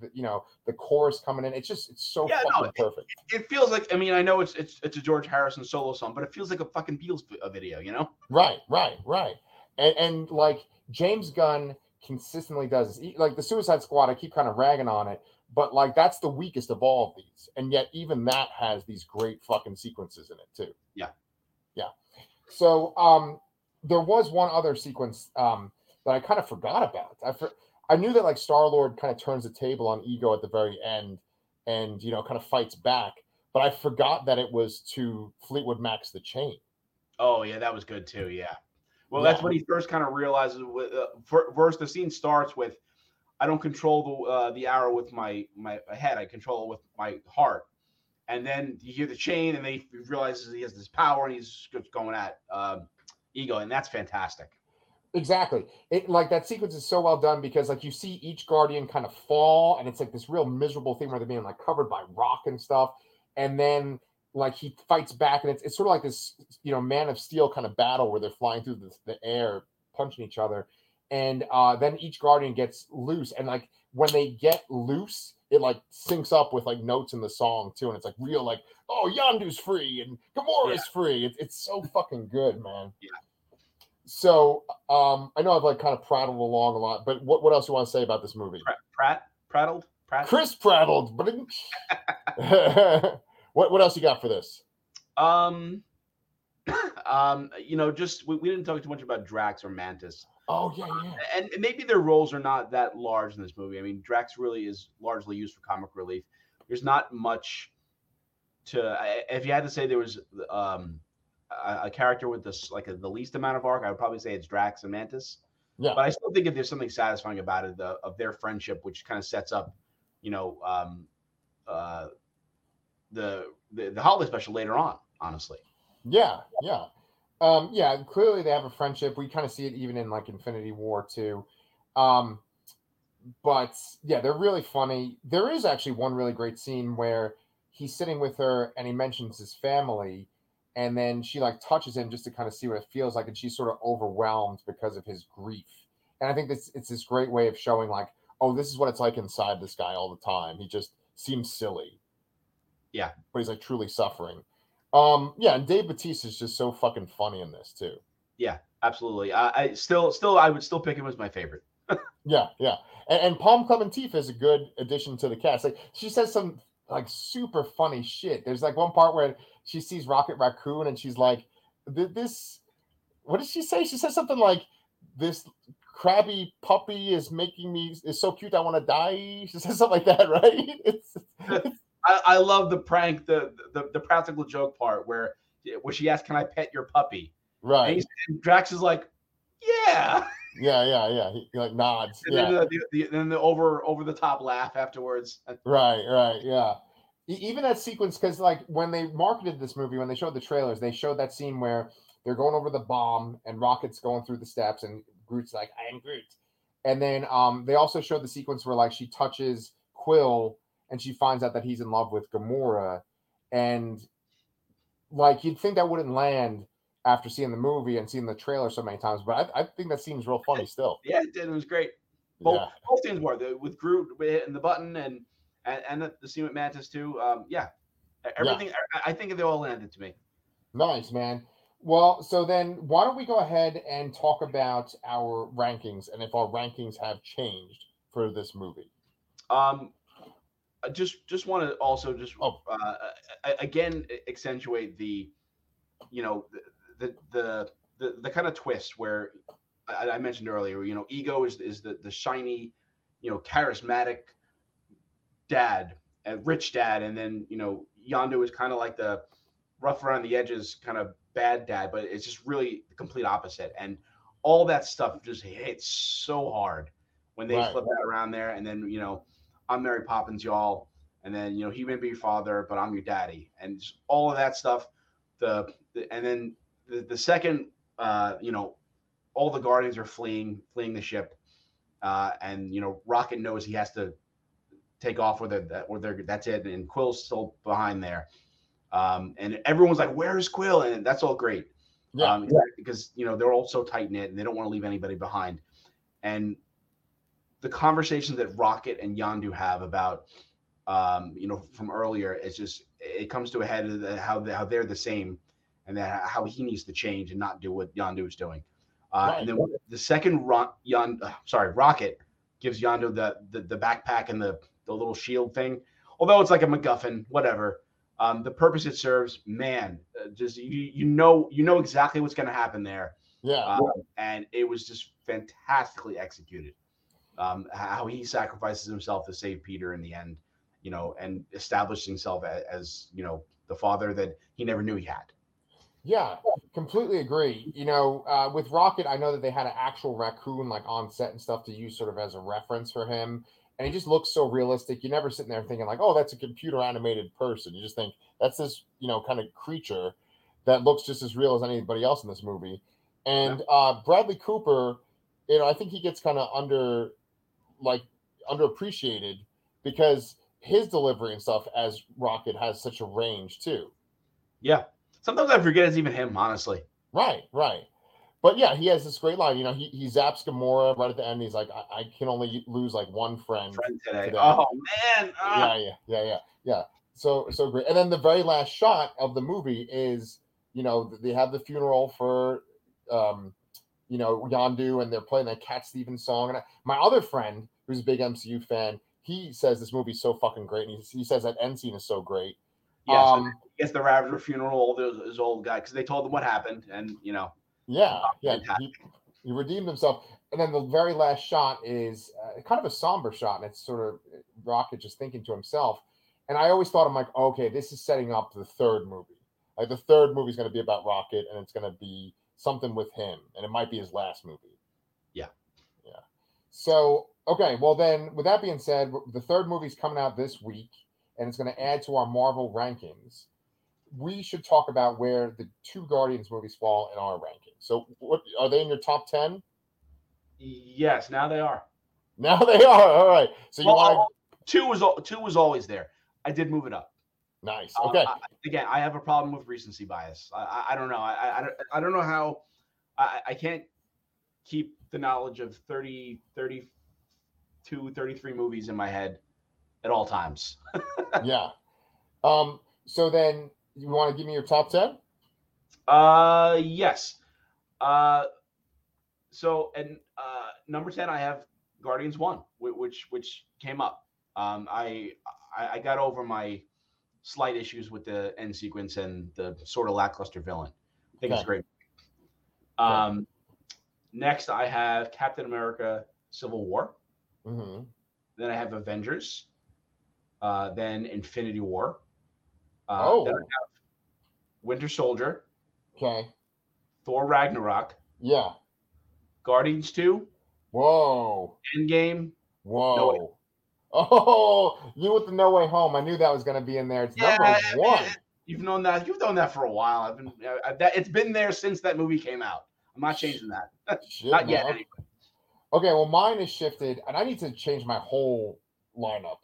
the, you know the chorus coming in. It's just it's so yeah, fucking no, perfect. it, it, feels like i mean i know it's it's it's a george harrison solo song but it feels like a fucking beatles video you know? Right right right. And, and like james gunn consistently does this. like the suicide squad i keep kind of ragging on it but like that's the weakest of all of these. And yet even that has these great fucking sequences in it too. Yeah. Yeah. So um there was one other sequence um that i kind of forgot about. I for, i knew that like star lord kind of turns the table on ego at the very end and you know kind of fights back but i forgot that it was to fleetwood mac's the chain oh yeah that was good too yeah well yeah. that's when he first kind of realizes with uh, first the scene starts with I don't control the uh, the arrow with my my head. I control it with my heart. And then you hear the chain, and then he realizes he has this power, and he's going at um, ego, and that's fantastic. Exactly. It like that sequence is so well done because like you see each guardian kind of fall, and it's like this real miserable thing where they're being like covered by rock and stuff, and then like he fights back, and it's it's sort of like this you know Man of Steel kind of battle where they're flying through the, the air, punching each other, and uh, then each guardian gets loose and like when they get loose it like syncs up with like notes in the song too and it's like real like oh yondu's free and gamora's yeah. free it, it's so fucking good man yeah so um i know i've like kind of prattled along a lot but what, what else you want to say about this movie pratt prattled pratt chris prattled but [LAUGHS] what what else you got for this um [COUGHS] um you know just we, we didn't talk too much about drax or mantis Oh yeah, yeah. And maybe their roles are not that large in this movie. I mean, Drax really is largely used for comic relief. There's not much to. If you had to say there was um, a, a, character with this like a, the least amount of arc, I would probably say it's Drax and Mantis. Yeah. But I still think if there's something satisfying about it, the, of their friendship, which kind of sets up, you know, um, uh, the, the the holiday special later on. Honestly. Yeah, yeah. Um, yeah, clearly they have a friendship. We kind of see it even in like Infinity War too. Um, but yeah, they're really funny. There is actually one really great scene where he's sitting with her and he mentions his family, and then she like touches him just to kind of see what it feels like, and she's sort of overwhelmed because of his grief. And I think this it's this great way of showing like, oh, this is what it's like inside this guy all the time. He just seems silly. Yeah. But he's like truly suffering. Um, yeah, and Dave Bautista is just so fucking funny in this too. Yeah, absolutely. I, I still, still, I would still pick him as my favorite. [LAUGHS] yeah, yeah, and, and Pom Klementieff is a good addition to the cast. Like she says some like super funny shit. There's like one part where she sees Rocket Raccoon and she's like, "This." What did she say? She says something like, "This crabby puppy is making me is so cute I want to die. [LAUGHS] She says something like that, right? [LAUGHS] It's, uh, it's I, I love the prank, the, the the practical joke part where where she asks, "Can I pet your puppy?" right. And, and Drax is like, "Yeah." [LAUGHS] Yeah, yeah, yeah. He, he, like nods. And yeah. then the, the, the then the over over the top laugh afterwards. Right, right, yeah. Even that sequence, because like when they marketed this movie, when they showed the trailers, they showed that scene where they're going over the bomb and Rocket's going through the steps, and Groot's like, "I am Groot," and then um they also showed the sequence where like she touches Quill and she finds out that he's in love with Gamora, and like you'd think that wouldn't land after seeing the movie and seeing the trailer so many times, but I, I think that seems real funny [LAUGHS] still. Yeah, it did. It was great. Both Yeah. both scenes were the, with Groot hitting the button and and, and the, the scene with Mantis too. Um, yeah, everything. I, I think they all landed to me. Nice, man. Well, so then why don't we go ahead and talk about our rankings and if our rankings have changed for this movie? Um, I just just want to also just Oh. uh, again accentuate the, you know, the the the, the kind of twist where I, I mentioned earlier. You know, ego is is the the shiny, you know, charismatic dad, a rich dad, and then you know, Yondu is kind of like the rough around the edges kind of bad dad, but it's just really the complete opposite. And all that stuff just hits so hard when they Right. flip that around there. And then, you know, I'm Mary Poppins, y'all. And then, you know, he may be your father, but I'm your daddy. And all of that stuff. The, the and then the, the second, uh, you know, all the Guardians are fleeing, fleeing the ship. Uh, and, you know, Rocket knows he has to take off with they're, or they're, that's it. And Quill's still behind there. Um, and everyone's like, "Where's Quill?" And that's all great, Yeah. um, because you know they're all so tight knit and they don't want to leave anybody behind. And the conversations that Rocket and Yondu have about, um, you know, from earlier, it's just it comes to a head of the, how they, how they're the same, and that how he needs to change and not do what Yondu is doing. Uh, And then the second Ron, Yan, uh, sorry, Rocket gives Yondu the, the the backpack and the the little shield thing. Although it's like a MacGuffin, whatever. Um, the purpose it serves, man, uh, just you you know you know exactly what's going to happen there, Yeah. um, and it was just fantastically executed. Um, how he sacrifices himself to save Peter in the end, you know, and established himself as, as you know the father that he never knew he had. Yeah, completely agree. You know, uh, with Rocket, I know that they had an actual raccoon like on set and stuff to use sort of as a reference for him. And he just looks so realistic. You're never sitting there thinking like, oh, that's a computer animated person. You just think that's this, you know, kind of creature that looks just as real as anybody else in this movie. And uh, Bradley Cooper, you know, I think he gets kind of under, like, underappreciated because his delivery and stuff as Rocket has such a range too. Yeah, sometimes I forget it's even him. Honestly, Right, right. But yeah, he has this great line. You know, he, he zaps Gamora right at the end. He's like, I, I can only lose like one friend. friend today. Today. Oh man, ah. Yeah, yeah, yeah, yeah, yeah. So so great. And then the very last shot of the movie is, you know, they have the funeral for um, you know, Yondu and they're playing that Cat Stevens song. And I, my other friend, who's a big MCU fan, he says this movie's so fucking great. And he, he says that end scene is so great. Yeah. so um, he the Ravager funeral, all those old guy, because they told them what happened, and you know, Yeah, yeah. He, he redeemed himself. And then the very last shot is uh, kind of a somber shot, and it's sort of Rocket just thinking to himself. And I always thought, I'm like, okay, this is setting up the third movie. Like the third movie is going to be about Rocket, and it's going to be something with him, and it might be his last movie. Yeah. Yeah. So, okay, well then, with that being said, the third movie's coming out this week, and it's going to add to our Marvel rankings. We should talk about where the two Guardians movies fall in our rankings. So, what are they in your top ten? yes, now they are. [LAUGHS] Now they are. All right. So you Well, want uh, two was two was always there. I did move it up. nice. Uh, Okay. I- again, I have a problem with recency bias. I, I, I don't know. I, I, don't- I don't know how. I, I can't keep the knowledge of 30, 32, 33 movies in my head at all times. [LAUGHS] yeah. Um. So then, you want to give me your top ten? Uh, yes. Uh, so and uh, number ten, I have Guardians One, which which came up. Um, I I, I got over my slight issues with the end sequence and the sort of lackluster villain. I think it's great. Um, Next, I have Captain America: Civil War. hmm Then I have Avengers. Uh, then Infinity War. Uh, Oh. Then I have Winter Soldier, Okay. Thor Ragnarok, Yeah. Guardians 2, Whoa. Endgame. Whoa. Oh, you with the No Way Home. I knew that was going to be in there. It's number I mean, one. You've known that. You've known that for a while. I've been. Uh, that, it's been there since that movie came out. I'm not changing that. [LAUGHS] Shit, Not yet. anyway. Okay, well, mine is shifted, and I need to change my whole lineup.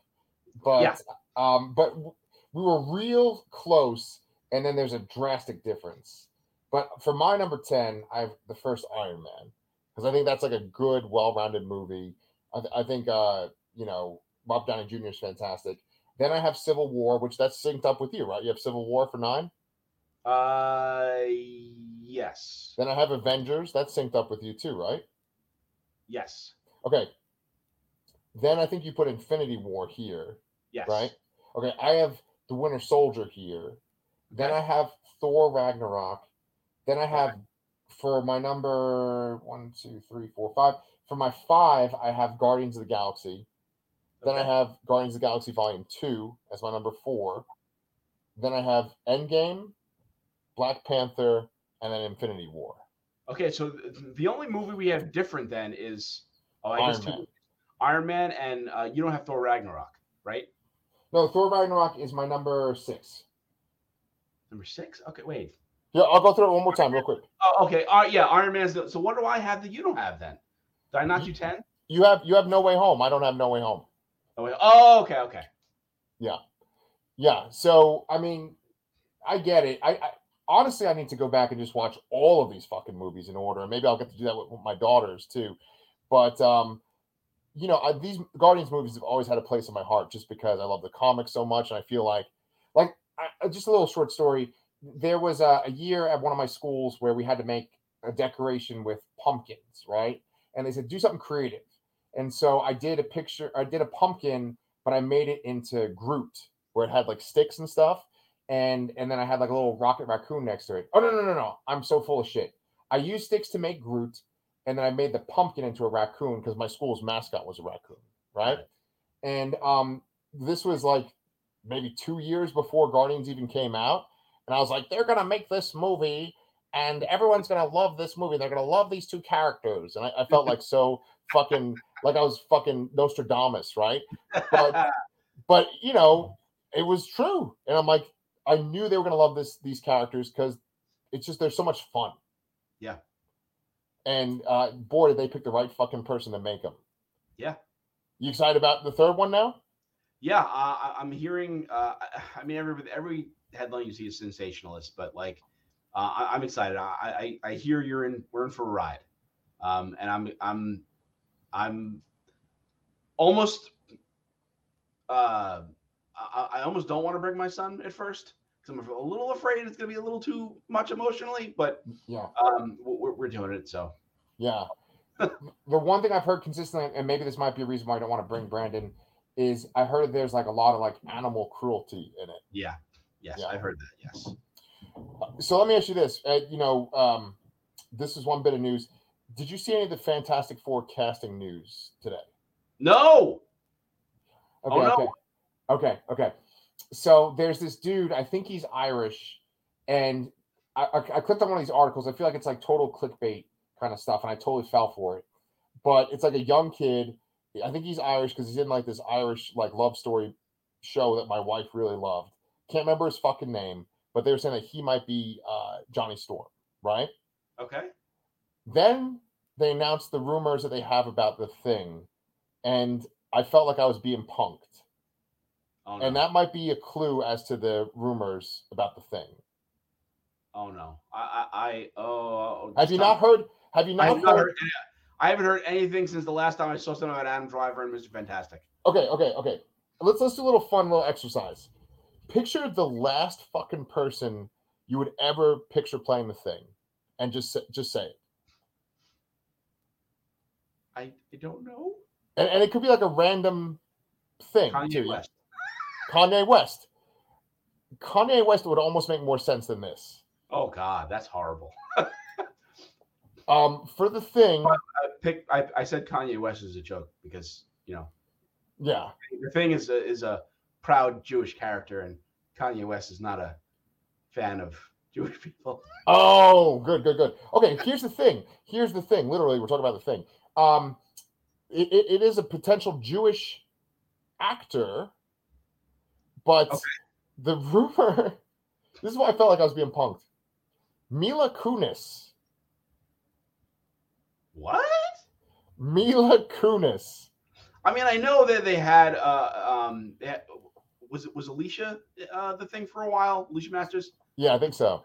But Yeah. um, but we were real close, and then there's a drastic difference. But for my number ten, I have the first Iron Man because I think that's like a good, well-rounded movie. I, th- I think uh, you know Bob Downey Jr. is fantastic. Then I have Civil War, which that's synced up with you, right? You have Civil War for nine. Uh, yes, Then I have Avengers, that's synced up with you too, right? yes, Okay. Then I think you put Infinity War here, yes. right? Okay, I have the Winter Soldier here. Then I have Thor Ragnarok. Then I have for my number one, two, three, four, five. For my five, I have Guardians of the Galaxy. Then I have Guardians of the Galaxy Volume Two as my number four. Then I have Endgame, Black Panther, and then Infinity War. Okay, so the only movie we have different then is oh, I guess Iron two Man. Iron Man, and uh, you don't have Thor Ragnarok, right? No, Thor Ragnarok is my number six. Number six. Okay, wait. Yeah, I'll go through it one more time, real quick. Oh, okay. Uh, yeah, Iron Man's. So what do I have that you don't have then? Did I not do ten? You have you have No Way Home. I don't have No Way Home. Oh, wait. oh, okay, okay. Yeah, yeah. So I mean, I get it. I, I honestly I need to go back and just watch all of these fucking movies in order, and maybe I'll get to do that with, with my daughters too. But um, you know, I, these Guardians movies have always had a place in my heart, just because I love the comics so much, and I feel like, like, I, just a little short story. There was a, a year at one of my schools where we had to make a decoration with pumpkins, right? And they said do something creative, and so I did a picture. I did a pumpkin, but I made it into Groot, where it had like sticks and stuff, and and then I had like a little rocket raccoon next to it. Oh no no no no! I'm so full of shit. I used sticks to make Groot, and then I made the pumpkin into a raccoon because my school's mascot was a raccoon, right? And um, this was like maybe two years before Guardians even came out, and I was like, they're gonna make this movie, and everyone's gonna love this movie. They're gonna love these two characters, and I, I felt like so [LAUGHS] fucking like I was fucking Nostradamus, right? But [LAUGHS] but you know, it was true, and I'm like, I knew they were gonna love this these characters because it's just they're so much fun. Yeah. And uh, boy, did they pick the right fucking person to make them. Yeah. You excited about the third one now? yeah, uh, I'm hearing. Uh, I mean, every every headline you see is sensationalist, but like, uh, I, I'm excited. I, I I hear you're in. We're in for a ride, um, and I'm I'm I'm almost. Uh, I, I almost don't want to bring my son at first I'm a little afraid it's going to be a little too much emotionally. But Yeah. um, we're, we're doing it, so Yeah. [LAUGHS] the one thing I've heard consistently, and maybe this might be a reason why I don't want to bring Brandon, is I heard there's like a lot of like animal cruelty in it. yeah, yes, Yeah. I've heard that. Yes. So let me ask you this. Uh, you know, um, this is one bit of news. Did you see any of the Fantastic Four casting news today? No. Okay, Oh, no. okay. Okay, okay. So there's this dude, I think he's Irish, and I, I, I clicked on one of these articles. I feel like it's like total clickbait kind of stuff, and I totally fell for it. But it's like a young kid. I think he's Irish because he's in like this Irish like love story show that my wife really loved. Can't remember his fucking name, but they were saying that he might be uh, Johnny Storm, right? Okay. Then they announced the rumors that they have about the thing, and I felt like I was being punked. Oh no. And that might be a clue as to the rumors about the thing. Oh no. I I, I oh. Have you not heard? Have you I not, not heard? heard. any- I haven't heard anything since the last time I saw something about Adam Driver and Mr. Fantastic. Okay, okay, okay. Let's let's do a little fun little exercise. Picture the last fucking person you would ever picture playing the thing, and just say, just say it. I, I don't know. And, and it could be like a random thing Kanye too. West. Kanye West. Kanye West would almost make more sense than this. Oh God, that's horrible. [LAUGHS] Um, for the thing, I pick. I, I said Kanye West is a joke because you know yeah, the thing is a, is a proud Jewish character, and Kanye West is not a fan of Jewish people. [LAUGHS] Oh, good, good, good. Okay, here's the thing. Here's the thing. Literally, we're talking about the thing. Um, it, it, it is a potential Jewish actor, but Okay. the rumor. [LAUGHS] This is why I felt like I was being punked. Mila Kunis. What? Mila Kunis. I mean, I know that they had. Uh, um, they had- was it was Alicia uh, the thing for a while? Alicia Masters. Yeah, I think so.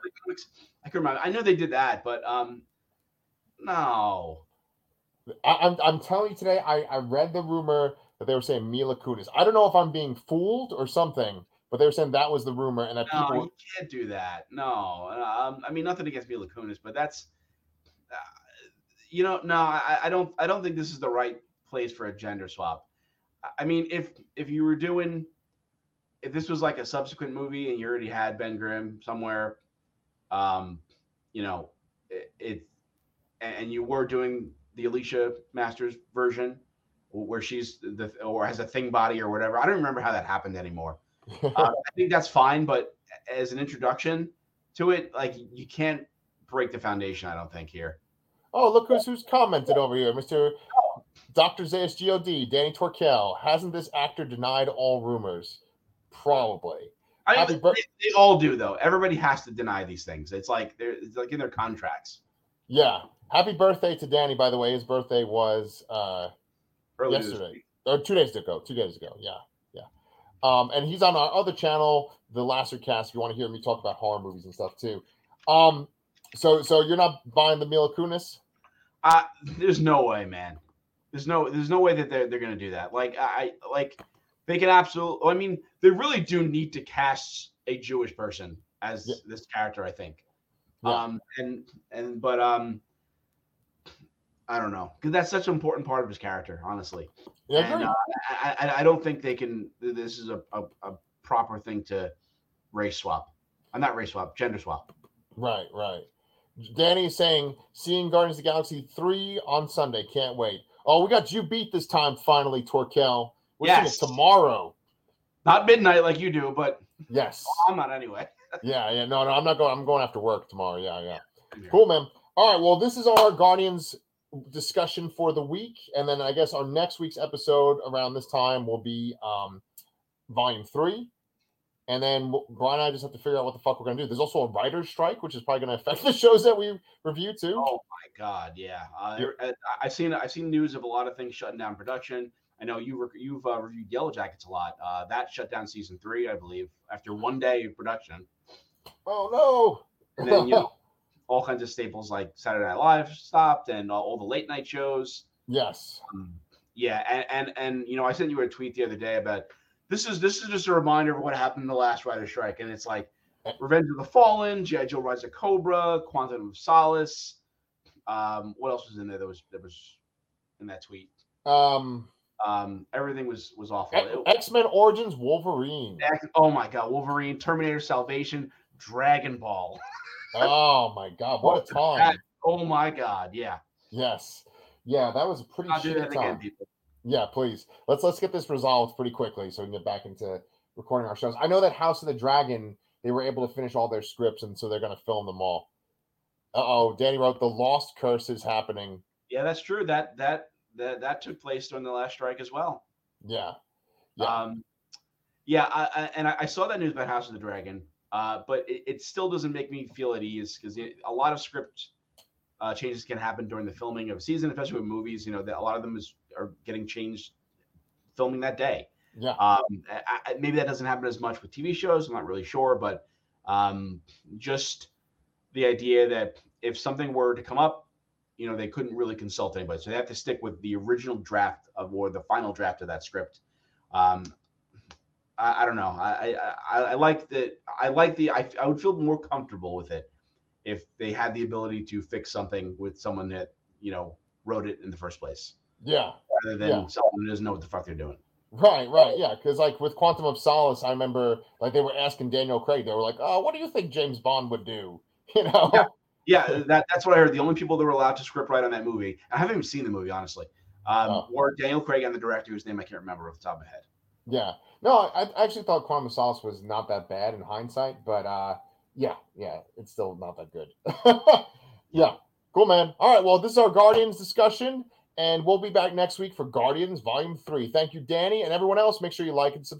I can remember. I know they did that, but um, no. I, I'm, I'm telling you today, I, I read the rumor that they were saying Mila Kunis. I don't know if I'm being fooled or something, but they were saying that was the rumor and that No, people. you can't do that. No, um, I mean nothing against Mila Kunis, but that's, uh, you know, no, I, I don't, I don't think this is the right place for a gender swap. I- mean, if if you were doing, if this was like a subsequent movie and you already had Ben Grimm somewhere, um, you know, it, it and you were doing the Alicia Masters version where she's the or has a thing body or whatever. I don't remember how that happened anymore. [LAUGHS] Uh, I think that's fine, but as an introduction to it, like you can't break the foundation. I don't think here. oh, look who's who's commented over here, Mister Doctor Zayas God, Danny Torkel. Hasn't this actor denied all rumors? Probably. I mean, bir- they, they all do though. Everybody has to deny these things. It's like they're it's like in their contracts. Yeah. Happy birthday to Danny, by the way. His birthday was uh Earlier this Yesterday. or two days ago. Two days ago. Yeah. Yeah. Um, and he's on our other channel, the Lasser Cast, if you want to hear me talk about horror movies and stuff too. Um, so so you're not buying the Mila Kunis? Uh, there's no way, man. There's no there's no way that they're they're gonna do that. Like I I- like they can absolutely. I mean, they really do need to cast a Jewish person as Yeah. this character. I think. Yeah. Um and and but um. I don't know because that's such an important part of his character, honestly. Yeah, and uh, I, I, I don't think they can. This is a, a, a proper thing to race swap. I'm not race swap, gender swap. right, right. Danny is saying seeing Guardians of the Galaxy 3 on Sunday. Can't wait. Oh, we got you beat this time finally, Torkel. We're Yes. tomorrow. Not midnight like you do, but Yes. [LAUGHS] I'm not anyway. [LAUGHS] Yeah, yeah. No, no, I'm not going. I'm going after work tomorrow. Yeah, yeah. Yeah. Cool, man. All right. Well, this is our Guardians discussion for the week, and then I guess our next week's episode around this time will be um, Volume Three, and then Brian and I just have to figure out what the fuck we're gonna do. There's also a writer's strike, which is probably gonna affect the [LAUGHS] shows that we review too. Oh my god, yeah. Uh, Yeah. I've seen I've seen news of a lot of things shutting down production. I know you rec- you've uh, reviewed Yellowjackets a lot. Uh, that shut down season three, I believe, after one day of production. Oh, no! And then you know [LAUGHS] all kinds of staples like Saturday Night Live stopped, and all, all the late night shows. yes. Um, yeah, and, and and you know, I sent you a tweet the other day about this is this is just a reminder of what happened in the last writer strike, and it's like Revenge of the Fallen, G.I. Joe Rise of Cobra, Quantum of Solace. Um, what else was in there? That was that was in that tweet. Um, Um, everything was was awful. X Men Origins Wolverine. X- oh my god, Wolverine, Terminator Salvation, Dragon Ball. [LAUGHS] Oh my God, what a time! Oh my god, yeah. Yes, yeah, that was a pretty I'll shitty again, time. people. Yeah, please. Let's let's get this resolved pretty quickly so we can get back into recording our shows. I know that House of the Dragon, they were able to finish all their scripts and so they're gonna film them all. Uh oh, Danny wrote the Lost Curse is happening. Yeah, that's true. That that that that took place during the last strike as well. Yeah. Yeah. Um, yeah, I, I, and I, I saw that news about House of the Dragon, uh, but it, it still doesn't make me feel at ease because a lot of script uh, changes can happen during the filming of a season, especially with movies. You know, that a lot of them is are getting changed filming that day. Yeah. Um, I, I, maybe that doesn't happen as much with TV shows. I'm not really sure, but um, just the idea that if something were to come up, you know, they couldn't really consult anybody, so they have to stick with the original draft of or the final draft of that script. Um, I, I don't know. I, I I like that. I like the. I, I would feel more comfortable with it if they had the ability to fix something with someone that you know wrote it in the first place, Yeah. rather than Yeah. someone who doesn't know what the fuck they're doing. Right, right, yeah. Because like with Quantum of Solace, I remember like they were asking Daniel Craig, they were like, "Oh, what do you think James Bond would do?" [LAUGHS] You know, Yeah. Yeah, that, that's what I heard. The only people that were allowed to script write on that movie, I haven't even seen the movie, honestly, um, Oh. were Daniel Craig and the director, whose name I can't remember off the top of my head. Yeah. No, I, I actually thought Quantum of Solace was not that bad in hindsight, but uh yeah, yeah, it's still not that good. [LAUGHS] yeah. Cool, man. All right. Well, this is our Guardians discussion, and we'll be back next week for Guardians Volume 3. Thank you, Danny, and everyone else. Make sure you like and subscribe.